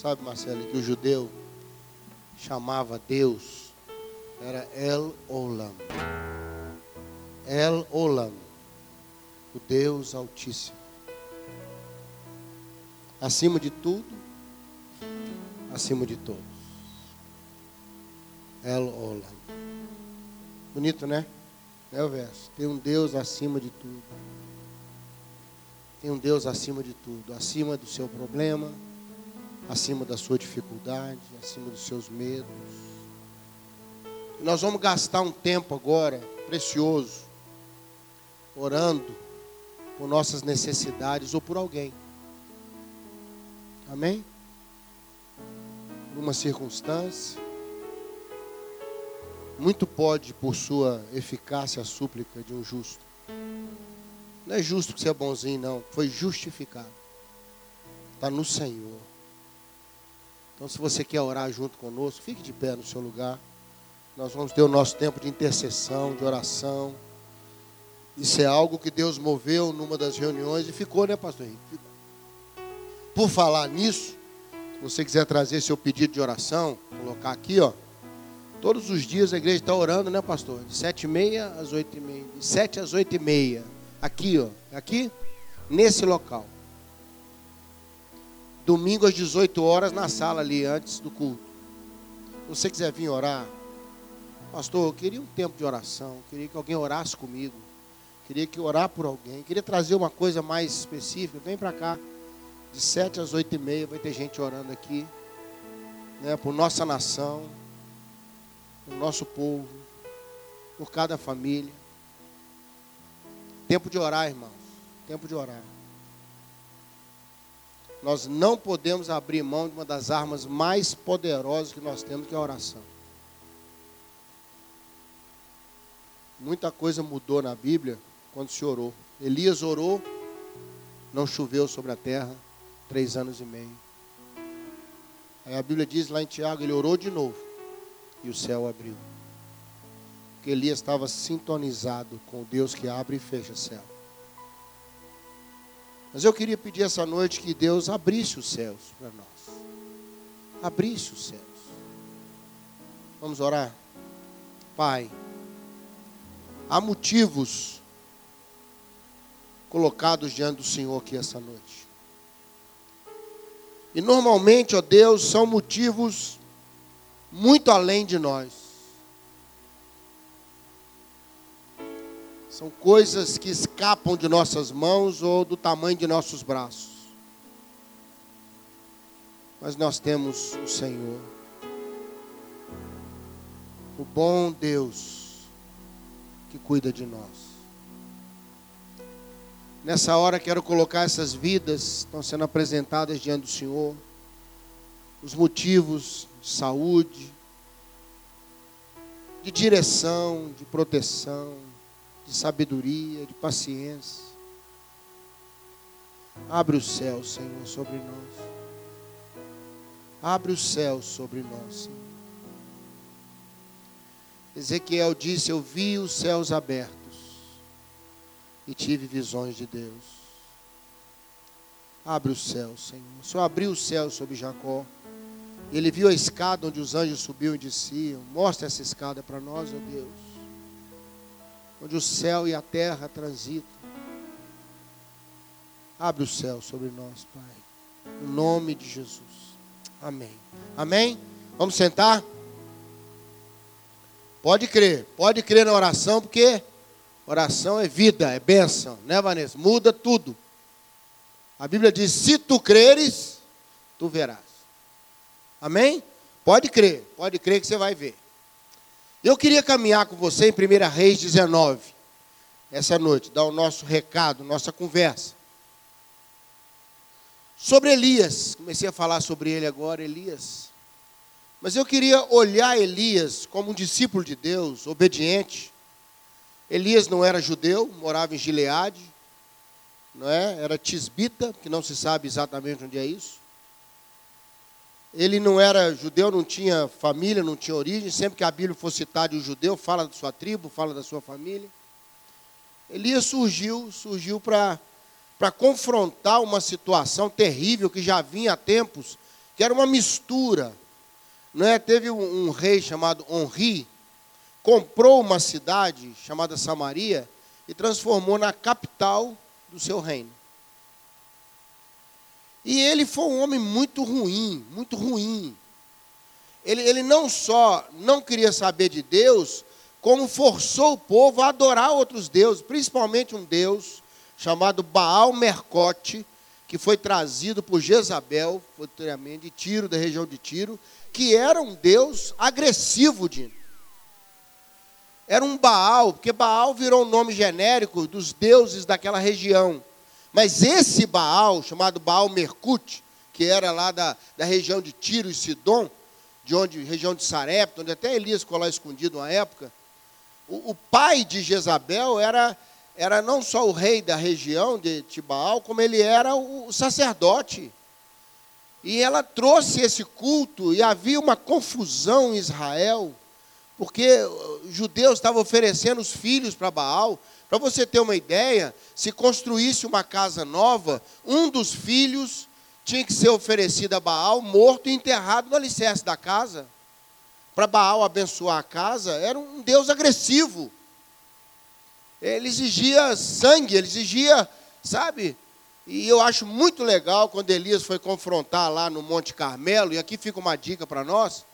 Sabe, Marcelo, que o judeu chamava Deus era El Olam. El Olam, o Deus Altíssimo. Acima de tudo, acima de todos. El Olam. Bonito, né? É o verso. Tem um Deus acima de tudo. Tem um Deus acima de tudo, acima do seu problema, acima da sua dificuldade, acima dos seus medos. Nós vamos gastar um tempo agora precioso orando por nossas necessidades ou por alguém. Amém? Por uma circunstância. Muito pode, por sua eficácia, a súplica de um justo. Não é justo que você é bonzinho, não. Foi justificado. Está no Senhor. Então, se você quer orar junto conosco, fique de pé no seu lugar. Nós vamos ter o nosso tempo de intercessão, de oração. Isso é algo que Deus moveu numa das reuniões e ficou, né, pastor Henrique? Por falar nisso, se você quiser trazer seu pedido de oração, colocar aqui, ó. Todos os dias a igreja está orando, né, pastor? De sete e meia às oito e meia. De sete às oito e meia. Aqui, ó. Aqui, nesse local. Domingo às 18 horas na sala ali, antes do culto. Se você quiser vir orar, pastor, eu queria um tempo de oração. Queria que alguém orasse comigo. Queria que orar por alguém. Queria trazer uma coisa mais específica. Vem para cá. De sete às oito e meia vai ter gente orando aqui. Né, por nossa nação o nosso povo, por cada família. Tempo de orar, irmãos. Tempo de orar. Nós não podemos abrir mão de uma das armas mais poderosas que nós temos, que é a oração. Muita coisa mudou na Bíblia quando se orou. Elias orou, não choveu sobre a terra, três anos e meio. Aí a Bíblia diz lá em Tiago, ele orou de novo e o céu abriu. Porque Elias estava sintonizado com o Deus que abre e fecha o céu. Mas eu queria pedir essa noite que Deus abrisse os céus para nós. Abrisse os céus. Vamos orar? Pai, há motivos colocados diante do Senhor aqui essa noite. E normalmente, ó Deus, são motivos muito além de nós. São coisas que escapam de nossas mãos ou do tamanho de nossos braços. Mas nós temos o Senhor, o bom Deus que cuida de nós. Nessa hora quero colocar essas vidas estão sendo apresentadas diante do Senhor, os motivos de saúde, de direção, de proteção, de sabedoria, de paciência. Abre o céu, Senhor, sobre nós. Abre o céu sobre nós, Senhor. Ezequiel disse: Eu vi os céus abertos e tive visões de Deus. Abre o céu, Senhor. O Senhor abriu o céu sobre Jacó. Ele viu a escada onde os anjos subiam e desciam. Mostra essa escada para nós, ó oh Deus. Onde o céu e a terra transitam. Abre o céu sobre nós, Pai. Em nome de Jesus. Amém. Amém? Vamos sentar? Pode crer. Pode crer na oração, porque oração é vida, é bênção, né, Vanessa? Muda tudo. A Bíblia diz: se tu creres, tu verás. Amém? Pode crer, pode crer que você vai ver. Eu queria caminhar com você em 1 Reis 19, essa noite, dar o nosso recado, nossa conversa. Sobre Elias, comecei a falar sobre ele agora, Elias. Mas eu queria olhar Elias como um discípulo de Deus, obediente. Elias não era judeu, morava em Gileade, não é? Era tisbita, que não se sabe exatamente onde é isso. Ele não era judeu, não tinha família, não tinha origem. Sempre que a Bíblia for citar de um judeu, fala da sua tribo, fala da sua família. Elias surgiu, surgiu para confrontar uma situação terrível que já vinha há tempos, que era uma mistura. Não é? Teve um, um rei chamado Honri, comprou uma cidade chamada Samaria e transformou na capital do seu reino. E ele foi um homem muito ruim, muito ruim. Ele, ele não só não queria saber de Deus, como forçou o povo a adorar outros deuses, principalmente um deus chamado Baal Mercote, que foi trazido por Jezabel, futuramente de Tiro, da região de Tiro, que era um deus agressivo, Era um Baal, porque Baal virou um nome genérico dos deuses daquela região. Mas esse Baal, chamado Baal Mercute, que era lá da, da região de Tiro e Sidom, de onde, região de Sarepta, onde até Elias ficou lá escondido uma época, o, o pai de Jezabel era, era não só o rei da região de Tibaal, como ele era o, o sacerdote. E ela trouxe esse culto e havia uma confusão em Israel, porque os judeus estavam oferecendo os filhos para Baal. Para você ter uma ideia, se construísse uma casa nova, um dos filhos tinha que ser oferecido a Baal, morto e enterrado no alicerce da casa para Baal abençoar a casa, era um Deus agressivo. Ele exigia sangue, ele exigia, sabe? E eu acho muito legal quando Elias foi confrontar lá no Monte Carmelo, e aqui fica uma dica para nós.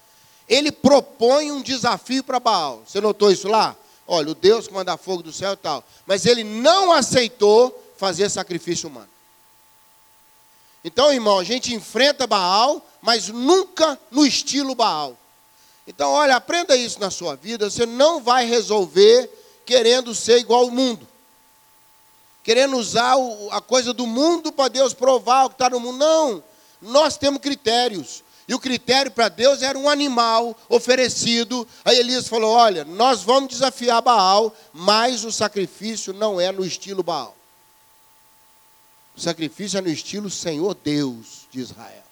Ele propõe um desafio para Baal. Você notou isso lá? Olha, o Deus que manda fogo do céu e tal. Mas ele não aceitou fazer sacrifício humano. Então, irmão, a gente enfrenta Baal, mas nunca no estilo Baal. Então, olha, aprenda isso na sua vida. Você não vai resolver querendo ser igual ao mundo. Querendo usar a coisa do mundo para Deus provar o que está no mundo. Não. Nós temos critérios. E o critério para Deus era um animal oferecido. Aí Elias falou: Olha, nós vamos desafiar Baal, mas o sacrifício não é no estilo Baal. O sacrifício é no estilo Senhor Deus de Israel.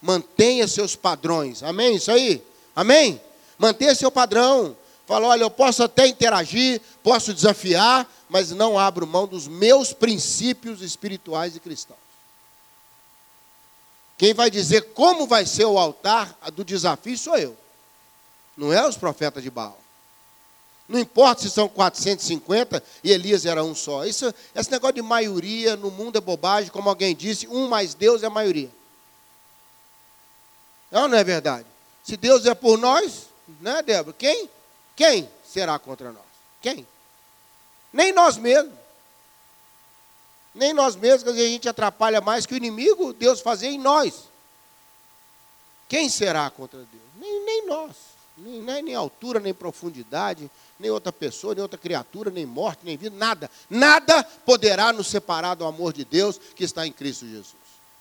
Mantenha seus padrões. Amém? Isso aí? Amém? Mantenha seu padrão. Fala, olha, eu posso até interagir, posso desafiar, mas não abro mão dos meus princípios espirituais e cristãos. Quem vai dizer como vai ser o altar do desafio sou eu. Não é os profetas de Baal. Não importa se são 450 e Elias era um só. Isso, esse negócio de maioria no mundo é bobagem, como alguém disse, um mais Deus é a maioria. Não, é não é verdade? Se Deus é por nós, né, Débora? Quem? Quem será contra nós? Quem? Nem nós mesmos. Nem nós mesmos, a gente atrapalha mais que o inimigo, Deus fazer em nós. Quem será contra Deus? Nem, nem nós. Nem, nem, nem altura, nem profundidade, nem outra pessoa, nem outra criatura, nem morte, nem vida, nada. Nada poderá nos separar do amor de Deus que está em Cristo Jesus.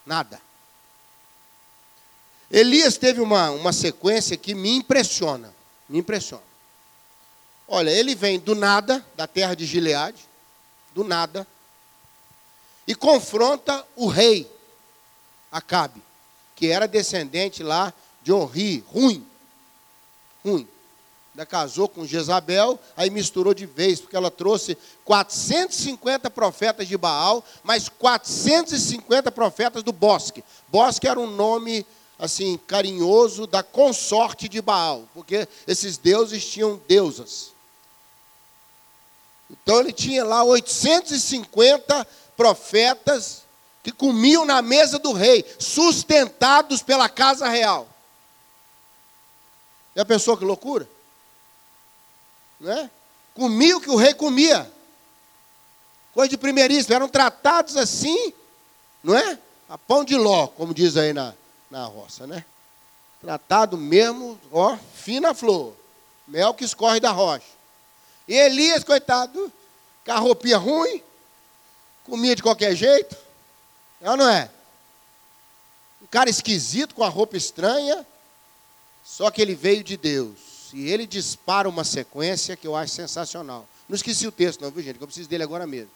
Nada. Elias teve uma, uma sequência que me impressiona. Me impressiona. Olha, ele vem do nada, da terra de Gileade, do nada, e confronta o rei, Acabe, que era descendente lá de Onri, ruim. Ruim. Ainda casou com Jezabel, aí misturou de vez, porque ela trouxe 450 profetas de Baal, mais 450 profetas do bosque. Bosque era um nome assim, carinhoso da consorte de Baal, porque esses deuses tinham deusas. Então ele tinha lá 850 profetas que comiam na mesa do rei, sustentados pela casa real. Já pensou que loucura? Né? Comia o que o rei comia. Coisa de primeiríssimo, eram tratados assim, não é? A pão de ló, como diz aí na, na roça, né? Tratado mesmo, ó, fina flor. Mel que escorre da rocha. E Elias, coitado, com a roupinha ruim, comia de qualquer jeito. É ou não é? Um cara esquisito, com a roupa estranha, só que ele veio de Deus. E ele dispara uma sequência que eu acho sensacional. Não esqueci o texto, não, viu, gente? Que eu preciso dele agora mesmo.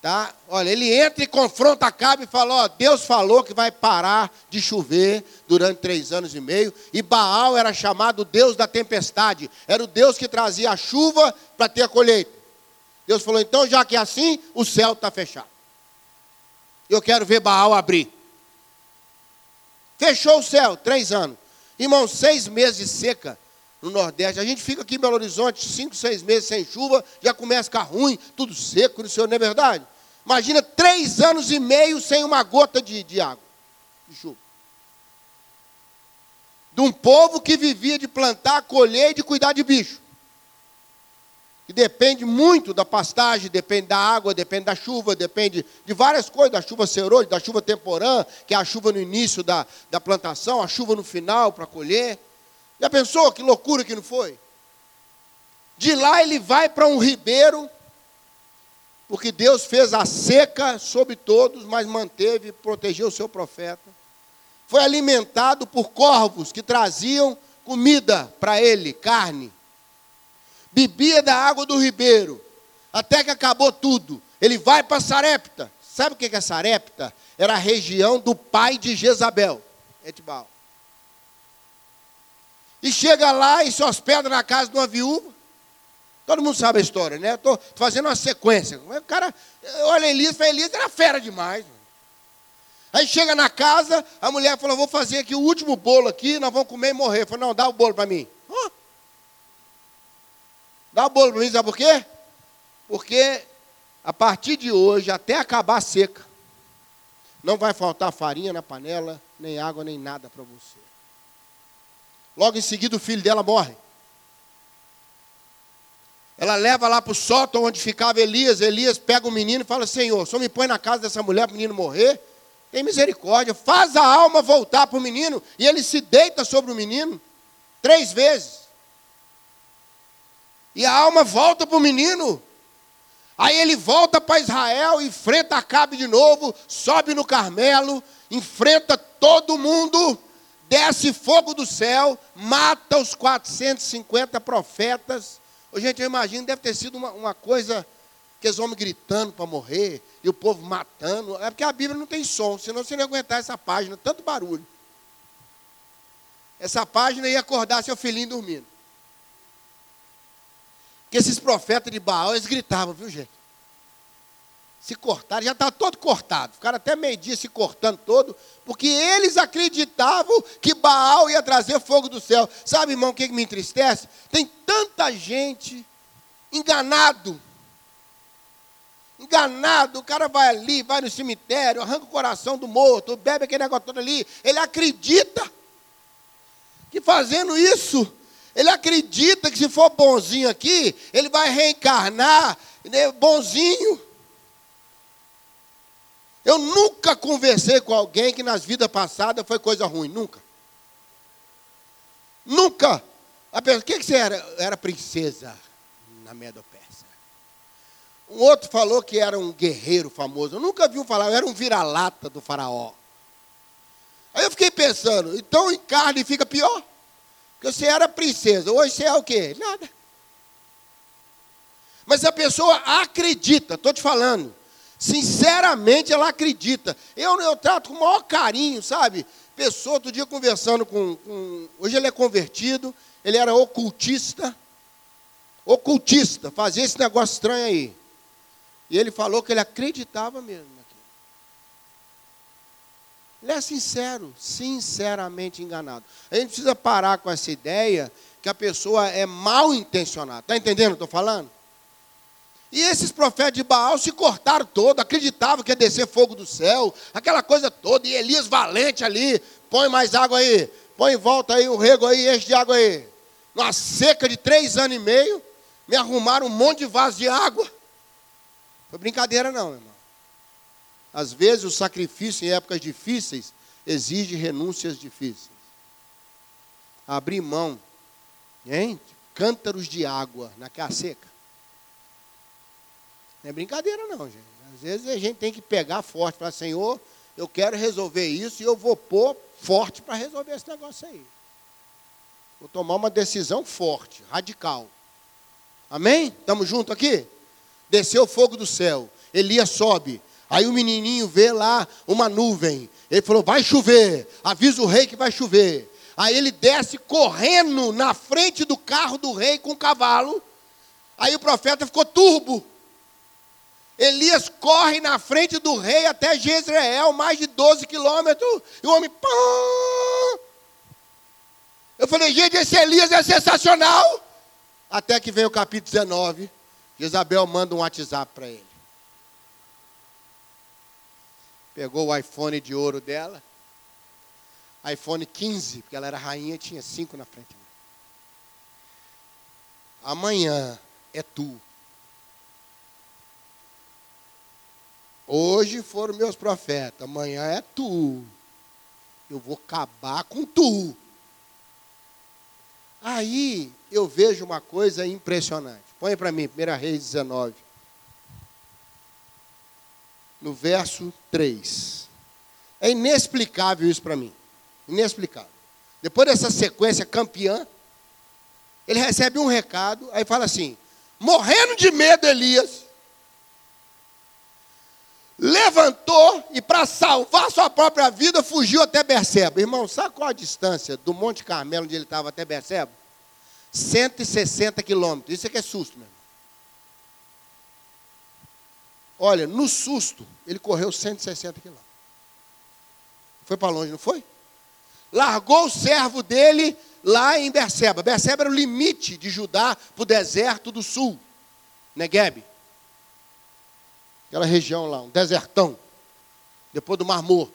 Tá? Olha, ele entra e confronta Acabe e fala: Ó, Deus falou que vai parar de chover durante três anos e meio. E Baal era chamado Deus da tempestade. Era o Deus que trazia a chuva para ter a colheita. Deus falou: então, já que é assim, o céu está fechado. Eu quero ver Baal abrir. Fechou o céu, três anos. Irmão, seis meses de seca no Nordeste. A gente fica aqui em Belo Horizonte, cinco, seis meses sem chuva, já começa a ficar ruim, tudo seco, no Senhor, não é verdade? Imagina três anos e meio sem uma gota de, de água, de chuva. De um povo que vivia de plantar, colher e de cuidar de bicho. Que depende muito da pastagem, depende da água, depende da chuva, depende de várias coisas, da chuva serôide, da chuva temporã, que é a chuva no início da, da plantação, a chuva no final para colher. Já pensou que loucura que não foi? De lá ele vai para um ribeiro, porque Deus fez a seca sobre todos, mas manteve protegeu o seu profeta. Foi alimentado por corvos que traziam comida para ele, carne. Bebia da água do ribeiro, até que acabou tudo. Ele vai para Sarepta. Sabe o que é Sarepta? Era a região do pai de Jezabel, Etibal. E chega lá e se hospeda na casa de uma viúva. Todo mundo sabe a história, né? Estou fazendo uma sequência. O cara, olha Elias, Elias era fera demais. Aí chega na casa, a mulher falou, vou fazer aqui o último bolo aqui, nós vamos comer e morrer. Falou, não, dá o bolo para mim. Dá o bolo para mim, sabe por quê? Porque a partir de hoje, até acabar a seca, não vai faltar farinha na panela, nem água, nem nada para você. Logo em seguida, o filho dela morre. Ela leva lá para o sótão onde ficava Elias. Elias pega o menino e fala: Senhor, só me põe na casa dessa mulher para o menino morrer. Tem misericórdia, faz a alma voltar para o menino. E ele se deita sobre o menino três vezes. E a alma volta para o menino. Aí ele volta para Israel, enfrenta Acabe de novo, sobe no Carmelo, enfrenta todo mundo desce fogo do céu, mata os 450 profetas. Ô, gente, eu imagino, deve ter sido uma, uma coisa que os homens gritando para morrer, e o povo matando. É porque a Bíblia não tem som, senão você não ia aguentar essa página, tanto barulho. Essa página ia acordar seu filhinho dormindo. Porque esses profetas de Baal, eles gritavam, viu gente? se cortaram, já estava todo cortado. Ficaram até meio-dia se cortando todo, porque eles acreditavam que Baal ia trazer fogo do céu. Sabe, irmão, o que me entristece? Tem tanta gente enganado. Enganado, o cara vai ali, vai no cemitério, arranca o coração do morto, bebe aquele negócio todo ali. Ele acredita que fazendo isso, ele acredita que se for bonzinho aqui, ele vai reencarnar né, bonzinho. Eu nunca conversei com alguém que nas vidas passadas foi coisa ruim, nunca. Nunca. A pessoa, o que, que você era? Eu era princesa na Medo-Pérsia. Um outro falou que era um guerreiro famoso. Eu nunca vi um falar, eu era um vira-lata do faraó. Aí eu fiquei pensando, então em carne fica pior. Porque você era princesa, hoje você é o quê? Nada. Mas a pessoa acredita, estou te falando. Sinceramente, ela acredita. Eu, eu trato com o maior carinho, sabe? Pessoa, outro dia conversando com, com. Hoje ele é convertido, ele era ocultista. Ocultista, fazia esse negócio estranho aí. E ele falou que ele acreditava mesmo. Ele é sincero, sinceramente enganado. A gente precisa parar com essa ideia que a pessoa é mal intencionada. Está entendendo o que eu estou falando? E esses profetas de Baal se cortaram todo, acreditavam que ia descer fogo do céu, aquela coisa toda, e Elias valente ali, põe mais água aí, põe em volta aí o rego aí, enche de água aí. Numa seca de três anos e meio, me arrumaram um monte de vaso de água. Foi brincadeira não, irmão. Às vezes o sacrifício em épocas difíceis exige renúncias difíceis. Abrir mão, hein? Cântaros de água naquela seca. Não é brincadeira não, gente. Às vezes a gente tem que pegar forte, falar, Senhor, eu quero resolver isso e eu vou pôr forte para resolver esse negócio aí. Vou tomar uma decisão forte, radical. Amém? Estamos juntos aqui? Desceu o fogo do céu. Elias sobe. Aí o menininho vê lá uma nuvem. Ele falou: vai chover. Avisa o rei que vai chover. Aí ele desce correndo na frente do carro do rei com o cavalo. Aí o profeta ficou turbo. Elias corre na frente do rei até Jezreel, mais de 12 quilômetros, e o homem. Eu falei, gente, esse Elias é sensacional. Até que vem o capítulo 19, Jezabel manda um WhatsApp para ele. Pegou o iPhone de ouro dela, iPhone 15, porque ela era rainha, tinha cinco na frente. Amanhã é tu. Hoje foram meus profetas, amanhã é tu. Eu vou acabar com tu. Aí eu vejo uma coisa impressionante. Põe para mim, 1 Reis 19. No verso 3. É inexplicável isso para mim. Inexplicável. Depois dessa sequência campeã, ele recebe um recado, aí fala assim: morrendo de medo, Elias levantou e, para salvar sua própria vida, fugiu até Berseba. Irmão, sabe qual a distância do Monte Carmelo, onde ele estava, até Berseba? 160 quilômetros. Isso aqui é susto, meu irmão. Olha, no susto, ele correu 160 quilômetros. Foi para longe, não foi? Largou o servo dele lá em Berseba. Berseba era o limite de Judá para o deserto do sul, Negueb aquela região lá, um desertão, depois do Mar Morto.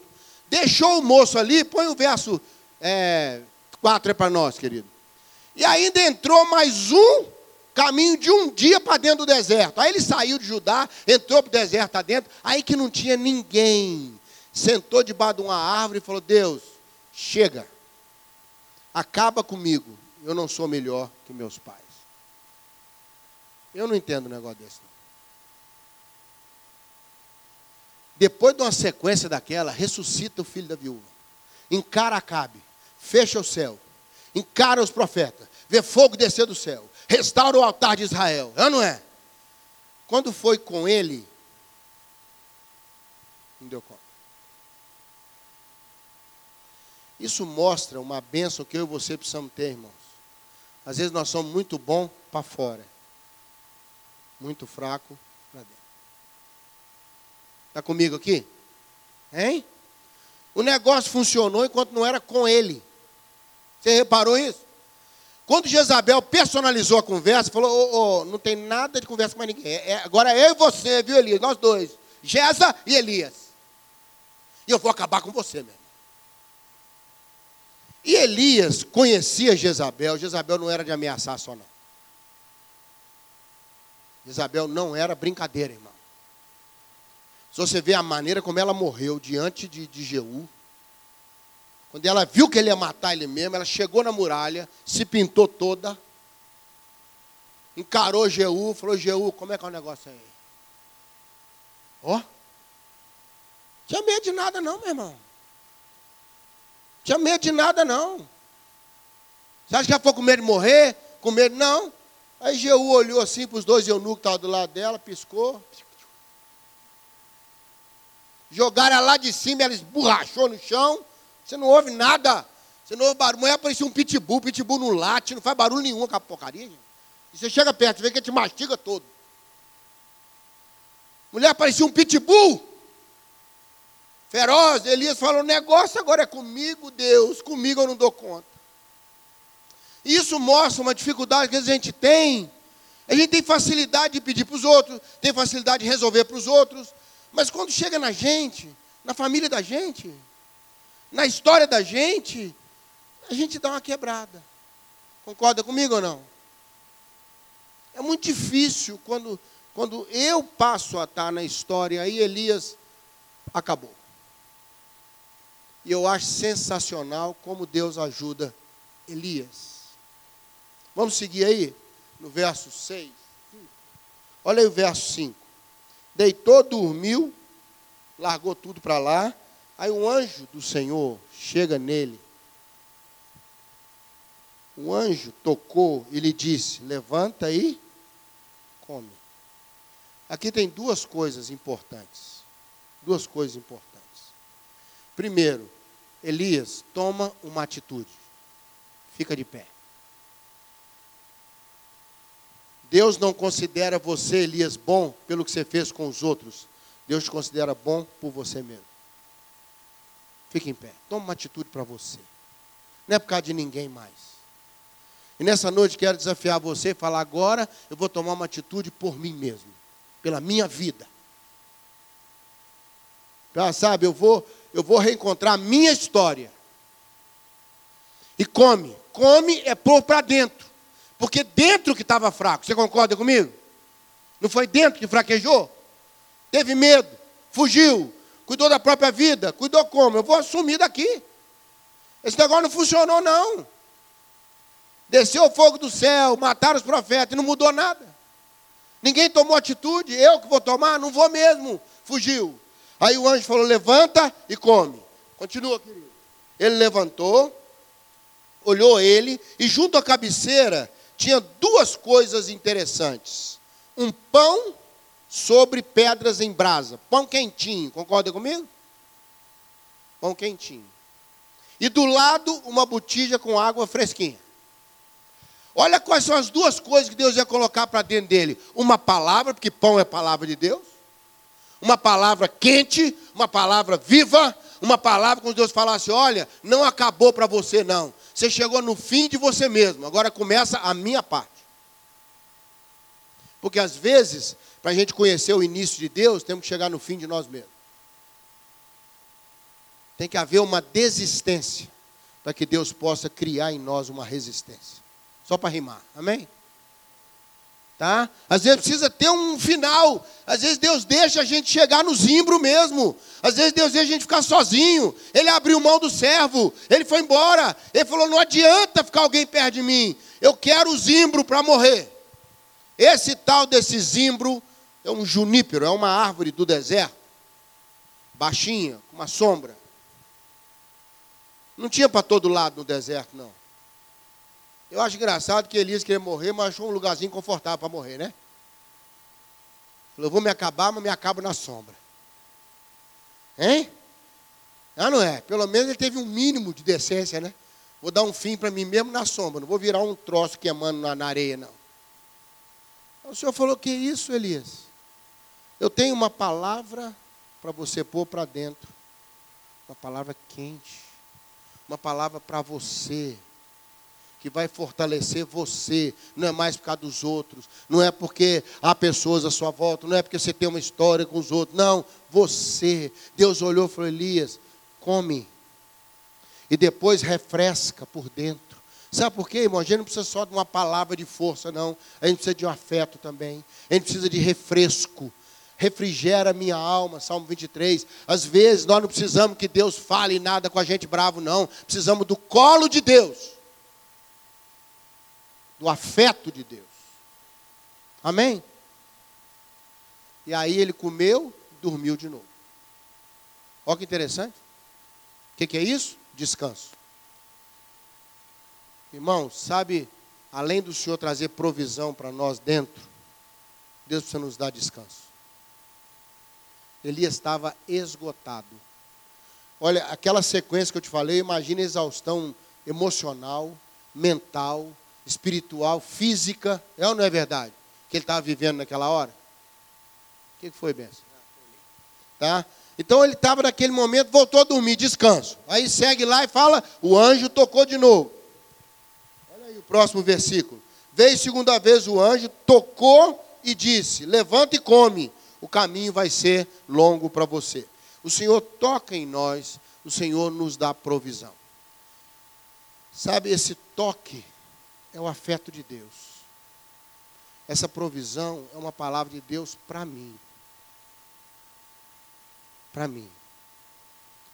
Deixou o moço ali, põe o verso é, 4 é para nós, querido. E ainda entrou mais um caminho de um dia para dentro do deserto. Aí ele saiu de Judá, entrou para o deserto adentro, aí que não tinha ninguém. Sentou debaixo de uma árvore e falou: Deus, chega, acaba comigo, eu não sou melhor que meus pais. Eu não entendo um negócio desse. Não. Depois de uma sequência daquela, ressuscita o filho da viúva. Encara Acabe, fecha o céu, encara os profetas, vê fogo descer do céu, restaura o altar de Israel. É não é? Quando foi com ele, não deu conta. Isso mostra uma bênção que eu e você precisamos ter, irmãos. Às vezes nós somos muito bons para fora, muito fraco Está comigo aqui? Hein? O negócio funcionou enquanto não era com ele. Você reparou isso? Quando Jezabel personalizou a conversa, falou: oh, oh, não tem nada de conversa com mais ninguém. É, agora é eu e você, viu, Elias? Nós dois. Jeza e Elias. E eu vou acabar com você mesmo. E Elias conhecia Jezabel. Jezabel não era de ameaçar só, não. Jezabel não era brincadeira, irmão. Se você vê a maneira como ela morreu diante de, de Jeú, quando ela viu que ele ia matar ele mesmo, ela chegou na muralha, se pintou toda, encarou Jeú, falou: Jeú, como é que é o negócio aí? Ó, oh, tinha medo de nada, não, meu irmão. Tinha medo de nada, não. Você acha que ela foi com medo de morrer? Com medo? Não. Aí Jeú olhou assim para os dois eunucos que estavam do lado dela, piscou. Jogaram ela lá de cima, ela esborrachou no chão. Você não ouve nada. Você não ouve barulho. Mulher parecia um pitbull. Pitbull não late, não faz barulho nenhum com a porcaria. Gente. E você chega perto, você vê que ele te mastiga todo. Mulher parecia um pitbull. Feroz. Elias falou: o negócio agora é comigo, Deus. Comigo eu não dou conta. Isso mostra uma dificuldade que a gente tem. A gente tem facilidade de pedir para os outros, tem facilidade de resolver para os outros, mas quando chega na gente, na família da gente, na história da gente, a gente dá uma quebrada. Concorda comigo ou não? É muito difícil quando, quando eu passo a estar na história, aí Elias acabou. E eu acho sensacional como Deus ajuda Elias. Vamos seguir aí no verso 6. Olha aí o verso 5 deitou, dormiu, largou tudo para lá. Aí um anjo do Senhor chega nele. O anjo tocou e lhe disse: Levanta aí, come. Aqui tem duas coisas importantes. Duas coisas importantes. Primeiro, Elias toma uma atitude. Fica de pé. Deus não considera você, Elias, bom pelo que você fez com os outros. Deus te considera bom por você mesmo. Fique em pé. Toma uma atitude para você. Não é por causa de ninguém mais. E nessa noite quero desafiar você e falar: agora eu vou tomar uma atitude por mim mesmo, pela minha vida. Já sabe, eu vou, eu vou reencontrar a minha história. E come. Come é pôr para dentro. Porque dentro que estava fraco. Você concorda comigo? Não foi dentro que fraquejou? Teve medo, fugiu, cuidou da própria vida, cuidou como? Eu vou assumir daqui. Esse negócio não funcionou, não. Desceu o fogo do céu, mataram os profetas, e não mudou nada. Ninguém tomou atitude, eu que vou tomar, não vou mesmo. Fugiu. Aí o anjo falou: levanta e come. Continua, querido. Ele levantou, olhou ele, e junto à cabeceira tinha duas coisas interessantes: um pão sobre pedras em brasa, pão quentinho, concorda comigo? Pão quentinho. E do lado, uma botija com água fresquinha. Olha quais são as duas coisas que Deus ia colocar para dentro dele: uma palavra, porque pão é palavra de Deus, uma palavra quente, uma palavra viva, uma palavra quando Deus falasse: olha, não acabou para você, não. Você chegou no fim de você mesmo, agora começa a minha parte. Porque às vezes, para a gente conhecer o início de Deus, temos que chegar no fim de nós mesmos. Tem que haver uma desistência para que Deus possa criar em nós uma resistência. Só para rimar. Amém? Tá? Às vezes precisa ter um final. Às vezes Deus deixa a gente chegar no zimbro mesmo. Às vezes Deus deixa a gente ficar sozinho. Ele abriu mão do servo. Ele foi embora. Ele falou: não adianta ficar alguém perto de mim. Eu quero o zimbro para morrer. Esse tal desse zimbro é um junípero, é uma árvore do deserto. Baixinha, com uma sombra. Não tinha para todo lado no deserto, não. Eu acho engraçado que Elias queria morrer, mas achou um lugarzinho confortável para morrer, né? Falou, vou me acabar, mas me acabo na sombra. Hein? Ah, não é? Pelo menos ele teve um mínimo de decência, né? Vou dar um fim para mim mesmo na sombra. Não vou virar um troço queimando na, areia, não. O senhor falou, que isso, Elias? Eu tenho uma palavra para você pôr para dentro. Uma palavra quente. Uma palavra para você que vai fortalecer você, não é mais por causa dos outros, não é porque há pessoas à sua volta, não é porque você tem uma história com os outros, não, você. Deus olhou e falou: Elias, come, e depois refresca por dentro. Sabe por quê, irmão? A gente não precisa só de uma palavra de força, não. A gente precisa de um afeto também. A gente precisa de refresco. Refrigera minha alma, Salmo 23. Às vezes nós não precisamos que Deus fale nada com a gente bravo, não. Precisamos do colo de Deus do afeto de Deus. Amém? E aí ele comeu, dormiu de novo. Olha que interessante. O que, que é isso? Descanso. Irmão, sabe, além do Senhor trazer provisão para nós dentro, Deus precisa nos dar descanso. Elias estava esgotado. Olha, aquela sequência que eu te falei, imagina a exaustão emocional, mental, espiritual, física. É ou não é verdade? Que ele estava vivendo naquela hora? O que foi, Benção? Tá? Então ele estava naquele momento, voltou a dormir, descanso. Aí segue lá e fala: o anjo tocou de novo. Olha aí o próximo versículo. Veio segunda vez o anjo, tocou e disse: Levanta e come, o caminho vai ser longo para você. O Senhor toca em nós, o Senhor nos dá provisão. Sabe, esse toque é o afeto de Deus. Essa provisão é uma palavra de Deus para mim. Para mim.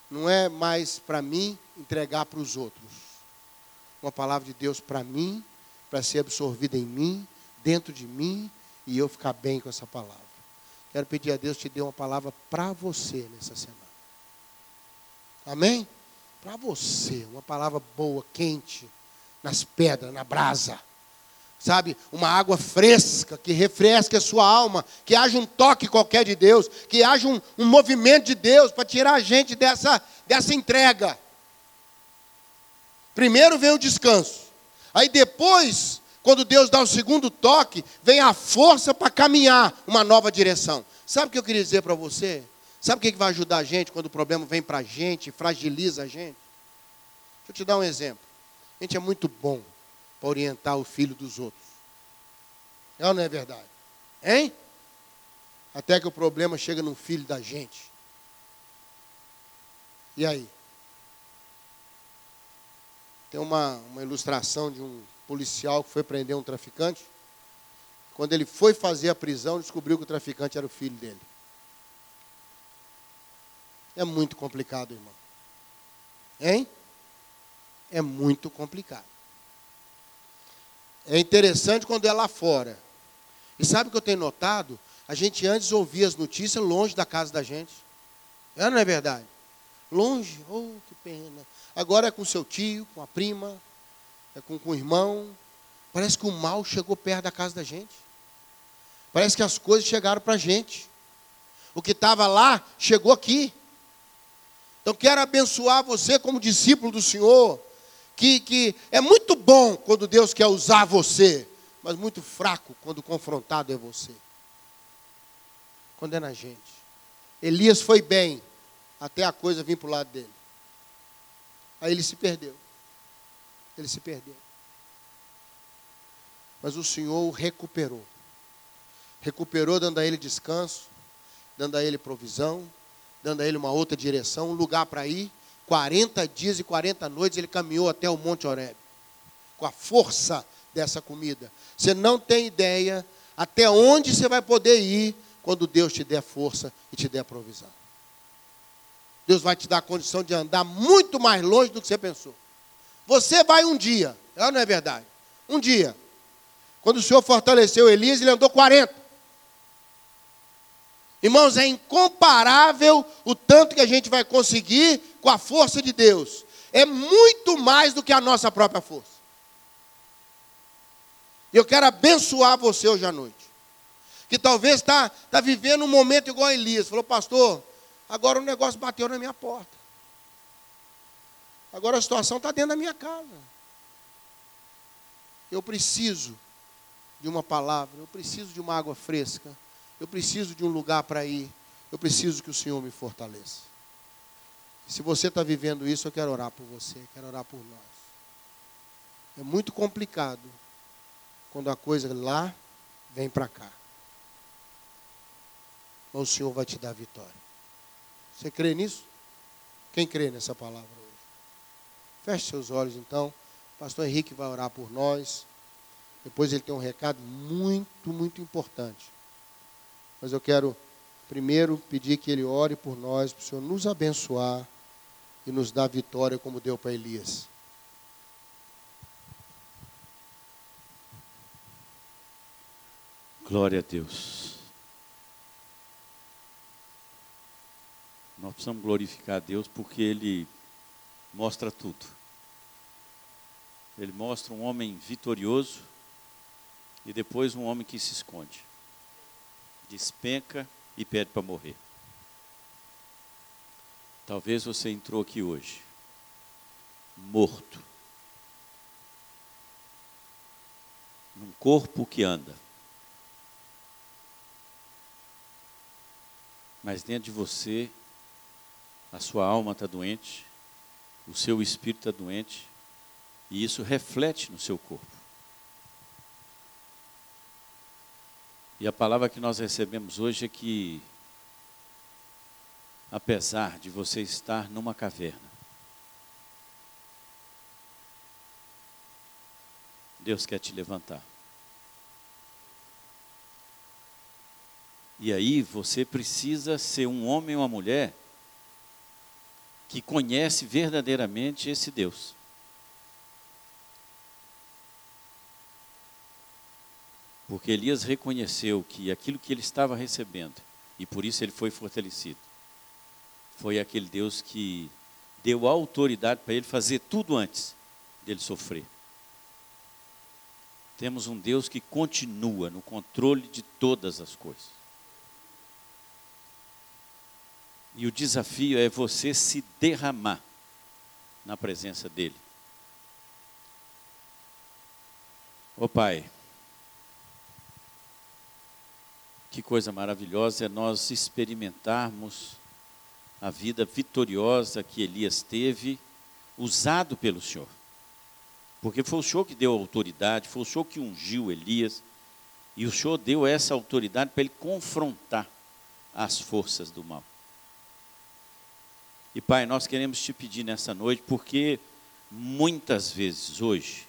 Não é mais para mim entregar para os outros. Uma palavra de Deus para mim, para ser absorvida em mim, dentro de mim, e eu ficar bem com essa palavra. Quero pedir a Deus que te dê uma palavra para você nessa semana. Amém? Para você, uma palavra boa, quente nas pedras, na brasa. Sabe, uma água fresca que refresque a sua alma, que haja um toque qualquer de Deus, que haja um, um movimento de Deus para tirar a gente dessa, dessa entrega. Primeiro vem o descanso, aí depois Quando Deus dá o segundo toque, vem a força para caminhar uma nova direção. Sabe o que eu queria dizer para você? Sabe o que vai ajudar a gente quando o problema vem para a gente, fragiliza a gente? Deixa eu te dar um exemplo. A gente é muito bom para orientar o filho dos outros. É ou não é verdade? Hein? Até que o problema chega no filho da gente. E aí? Tem uma, uma ilustração de um policial que foi prender um traficante. Quando ele foi fazer a prisão, descobriu que o traficante era o filho dele. É muito complicado, irmão. Hein? É muito complicado. É interessante quando é lá fora. E sabe o que eu tenho notado? A gente antes ouvia as notícias longe da casa da gente. É, não é verdade? Longe, oh, que pena. Agora é com seu tio, com a prima, é com, com o irmão. Parece que o mal chegou perto da casa da gente. Parece que as coisas chegaram para a gente. O que estava lá chegou aqui. Então quero abençoar você como discípulo do Senhor, que, que é muito bom quando Deus quer usar você, mas muito fraco quando confrontado é você. Quando é na gente. Elias foi bem até a coisa vir para o lado dele. Aí ele se perdeu. Ele se perdeu. Mas o Senhor o recuperou. Recuperou, dando a ele descanso, dando a ele provisão, dando a ele uma outra direção, um lugar para ir. 40 dias e 40 noites ele caminhou até o Monte Horeb. Com a força dessa comida. Você não tem ideia até onde você vai poder ir quando Deus te der força e te der provisão. Deus vai te dar a condição de andar muito mais longe do que você pensou. Você vai um dia, é não é verdade? Um dia. Quando o Senhor fortaleceu Elias, ele andou 40. Irmãos, é incomparável o tanto que a gente vai conseguir com a força de Deus. É muito mais do que a nossa própria força. Eu quero abençoar você hoje à noite. Que talvez está tá vivendo um momento igual a Elias. Falou, pastor, agora o negócio bateu na minha porta. Agora a situação está dentro da minha casa. Eu preciso de uma palavra, eu preciso de uma água fresca, eu preciso de um lugar para ir, eu preciso que o Senhor me fortaleça. Se você está vivendo isso, eu quero orar por você, quero orar por nós. É muito complicado quando a coisa lá vem para cá. Mas o Senhor vai te dar vitória. Você crê nisso? Quem crê nessa palavra? Feche seus olhos então. O pastor Henrique vai orar por nós. Depois ele tem um recado muito, muito importante. Mas eu quero primeiro pedir que ele ore por nós, para o Senhor nos abençoar e nos dar vitória como deu para Elias. Glória a Deus. Nós precisamos glorificar a Deus porque Ele mostra tudo. Ele mostra um homem vitorioso e depois um homem que se esconde, despenca e pede para morrer. Talvez você entrou aqui hoje, morto, num corpo que anda, mas dentro de você a sua alma está doente, o seu espírito está doente, e isso reflete no seu corpo. E a palavra que nós recebemos hoje é que, apesar de você estar numa caverna, Deus quer te levantar. E aí você precisa ser um homem ou uma mulher que conhece verdadeiramente esse Deus. Porque Elias reconheceu que aquilo que ele estava recebendo, e por isso ele foi fortalecido, foi aquele Deus que deu autoridade para ele fazer tudo antes dele sofrer. Temos um Deus que continua no controle de todas as coisas. E o desafio é você se derramar na presença dEle. Ô Pai, que coisa maravilhosa é nós experimentarmos a vida vitoriosa que Elias teve, usado pelo Senhor. Porque foi o Senhor que deu autoridade, foi o Senhor que ungiu Elias, e o Senhor deu essa autoridade para ele confrontar as forças do mal. E Pai, nós queremos te pedir nessa noite, porque muitas vezes hoje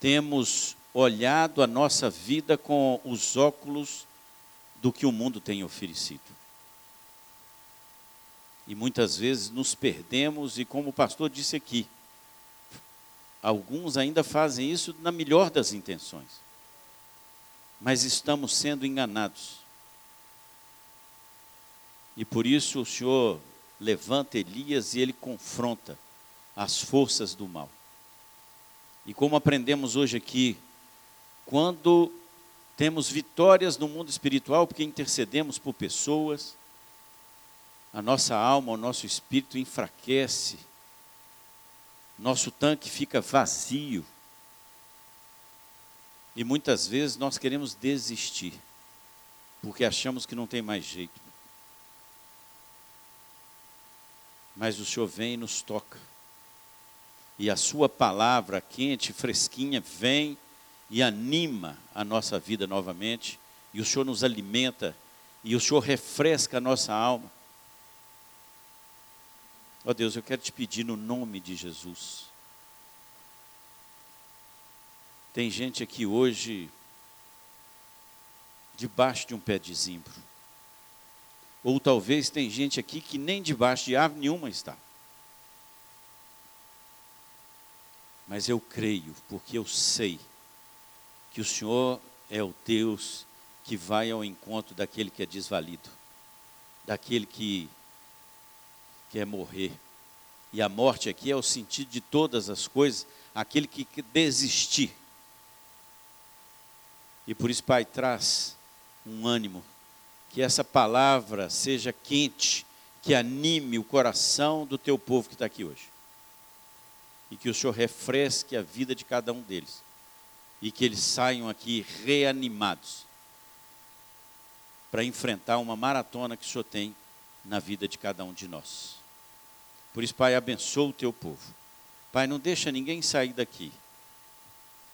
temos olhado a nossa vida com os óculos do que o mundo tem oferecido. E muitas vezes nos perdemos, e como o pastor disse aqui, alguns ainda fazem isso na melhor das intenções, mas estamos sendo enganados. E por isso o Senhor levanta Elias e ele confronta as forças do mal. E como aprendemos hoje aqui, quando temos vitórias no mundo espiritual, porque intercedemos por pessoas, a nossa alma, o nosso espírito enfraquece, nosso tanque fica vazio. E muitas vezes nós queremos desistir, porque achamos que não tem mais jeito. Mas o Senhor vem e nos toca. E a Sua palavra quente, fresquinha, vem e anima a nossa vida novamente, e o Senhor nos alimenta, e o Senhor refresca a nossa alma. Ó oh Deus, eu quero te pedir no nome de Jesus. Tem gente aqui hoje debaixo de um pé de zimbro. Ou talvez tem gente aqui que nem debaixo de árvore nenhuma está. Mas eu creio, porque eu sei que o Senhor é o Deus que vai ao encontro daquele que é desvalido, daquele que quer morrer. E a morte aqui é o sentido de todas as coisas, aquele que desistir. E por isso, Pai, traz um ânimo, que essa palavra seja quente, que anime o coração do teu povo que está aqui hoje. E que o Senhor refresque a vida de cada um deles e que eles saiam aqui reanimados para enfrentar uma maratona que o Senhor tem na vida de cada um de nós. Por isso, Pai, abençoa o teu povo. Pai, não deixa ninguém sair daqui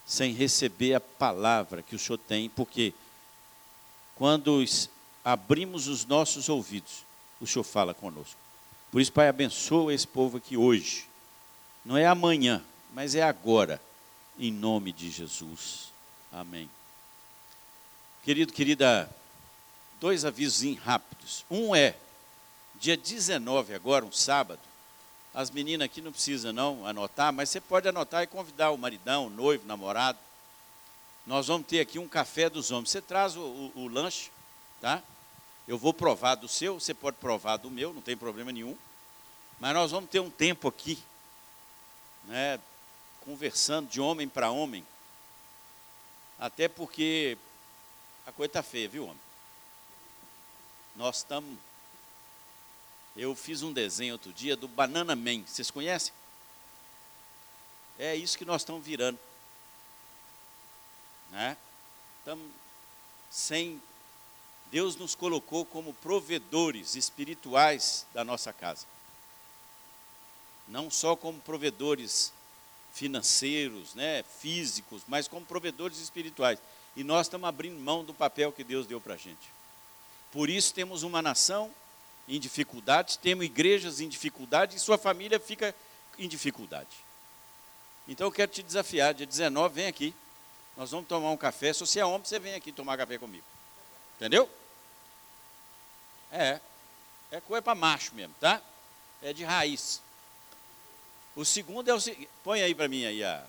sem receber a palavra que o Senhor tem, porque quando abrimos os nossos ouvidos, o Senhor fala conosco. Por isso, Pai, abençoa esse povo aqui hoje. Não é amanhã, mas é agora em nome de Jesus. Amém. Querido, querida, dois avisos rápidos. Um é, dia 19 agora, um sábado, as meninas aqui não precisam não anotar, mas você pode anotar e convidar o maridão, o noivo, o namorado. Nós vamos ter aqui um café dos homens. Você traz o, o, o lanche, tá? Eu vou provar do seu, você pode provar do meu, não tem problema nenhum. Mas nós vamos ter um tempo aqui, né, conversando de homem para homem. Até porque a coisa está feia, viu, homem? Nós estamos. Eu fiz um desenho outro dia do Banana Man. Vocês conhecem? É isso que nós estamos virando. Né? Estamos sem. Deus nos colocou como provedores espirituais da nossa casa. Não só como provedores financeiros, né, físicos, mas como provedores espirituais. E nós estamos abrindo mão do papel que Deus deu para a gente. Por isso temos uma nação em dificuldades, temos igrejas em dificuldade e sua família fica em dificuldade. Então eu quero te desafiar, dia 19, vem aqui. Nós vamos tomar um café. Se você é homem, você vem aqui tomar café comigo. Entendeu? É. É coisa para macho mesmo, tá? É de raiz. O segundo é o seguinte, põe aí para mim aí a.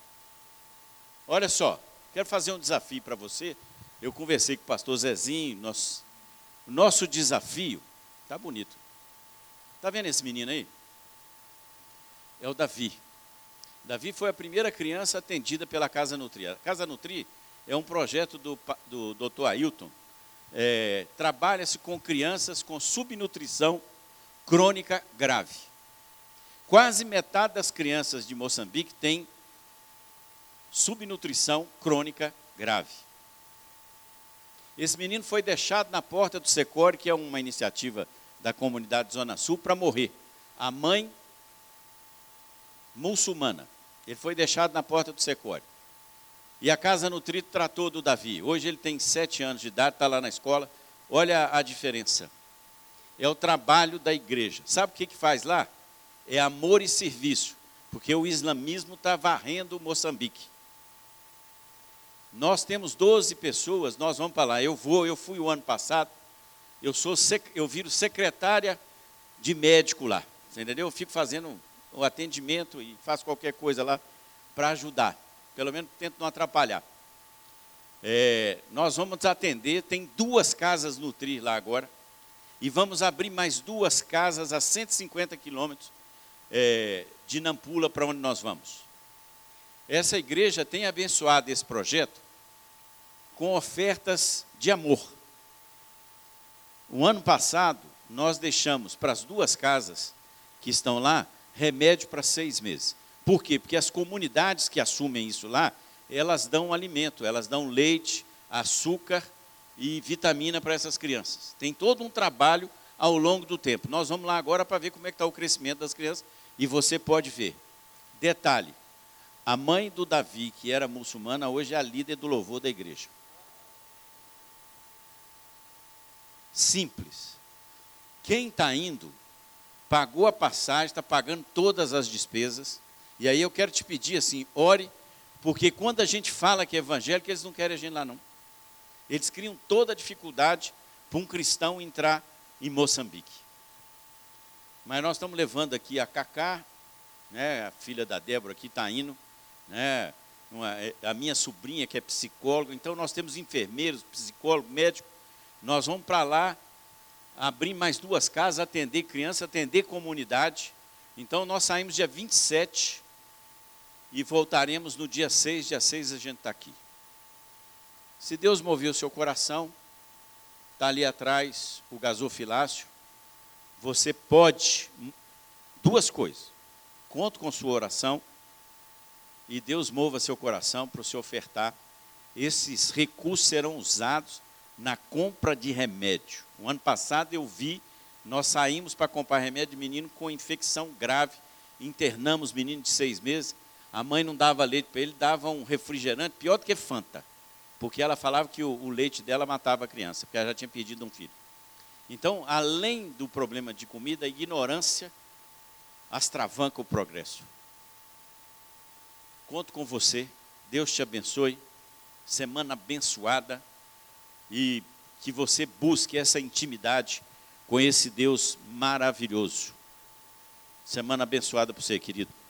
Olha só, quero fazer um desafio para você. Eu conversei com o pastor Zezinho, nosso, nosso desafio, tá bonito. Tá vendo esse menino aí? É o Davi. Davi foi a primeira criança atendida pela Casa Nutri. A Casa Nutri é um projeto do, do Dr. Ailton. É, Trabalha-se com crianças com subnutrição crônica grave. Quase metade das crianças de Moçambique tem subnutrição crônica grave. Esse menino foi deixado na porta do Secor, que é uma iniciativa da comunidade Zona Sul, para morrer. A mãe muçulmana. Ele foi deixado na porta do Secor. E a Casa Nutrito tratou do Davi. Hoje ele tem sete anos de idade, está lá na escola. Olha a diferença. É o trabalho da igreja. Sabe o que, que faz lá? É amor e serviço. Porque o islamismo está varrendo Moçambique. Nós temos 12 pessoas, nós vamos para lá. Eu vou, eu fui o ano passado. Eu sou eu viro secretária de médico lá. Entendeu? Eu fico fazendo o atendimento e faço qualquer coisa lá para ajudar. Pelo menos tento não atrapalhar. É, nós vamos atender, tem duas casas Nutrir lá agora, e vamos abrir mais duas casas a 150 quilômetros é, de Nampula para onde nós vamos. Essa igreja tem abençoado esse projeto com ofertas de amor. O ano passado, nós deixamos para as duas casas que estão lá remédio para seis meses. Por quê? Porque as comunidades que assumem isso lá, elas dão alimento, elas dão leite, açúcar e vitamina para essas crianças. Tem todo um trabalho ao longo do tempo. Nós vamos lá agora para ver como é que está o crescimento das crianças e você pode ver. Detalhe, a mãe do Davi, que era muçulmana, hoje é a líder do louvor da igreja. Simples. Quem está indo, pagou a passagem, está pagando todas as despesas, e aí eu quero te pedir assim, ore, porque quando a gente fala que é evangélico, eles não querem a gente lá não. Eles criam toda a dificuldade para um cristão entrar em Moçambique. Mas nós estamos levando aqui a Cacá, né, a filha da Débora aqui está indo, né, uma, é, a minha sobrinha que é psicóloga, então nós temos enfermeiros, psicólogo, médico, nós vamos para lá abrir mais duas casas, atender criança, atender comunidade. Então nós saímos dia 27 e voltaremos no dia 6, dia 6 a gente está aqui. Se Deus moveu o seu coração, está ali atrás o gasofilácio, você pode, duas coisas, conto com sua oração, e Deus mova seu coração para você ofertar, esses recursos serão usados na compra de remédio. O ano passado eu vi, nós saímos para comprar remédio de menino com infecção grave, internamos menino de seis meses, a mãe não dava leite para ele, dava um refrigerante, pior do que Fanta, porque ela falava que o, o leite dela matava a criança, porque ela já tinha perdido um filho. Então, além do problema de comida, a ignorância astravanca o progresso. Conto com você, Deus te abençoe, semana abençoada e que você busque essa intimidade com esse Deus maravilhoso. Semana abençoada para você, querido.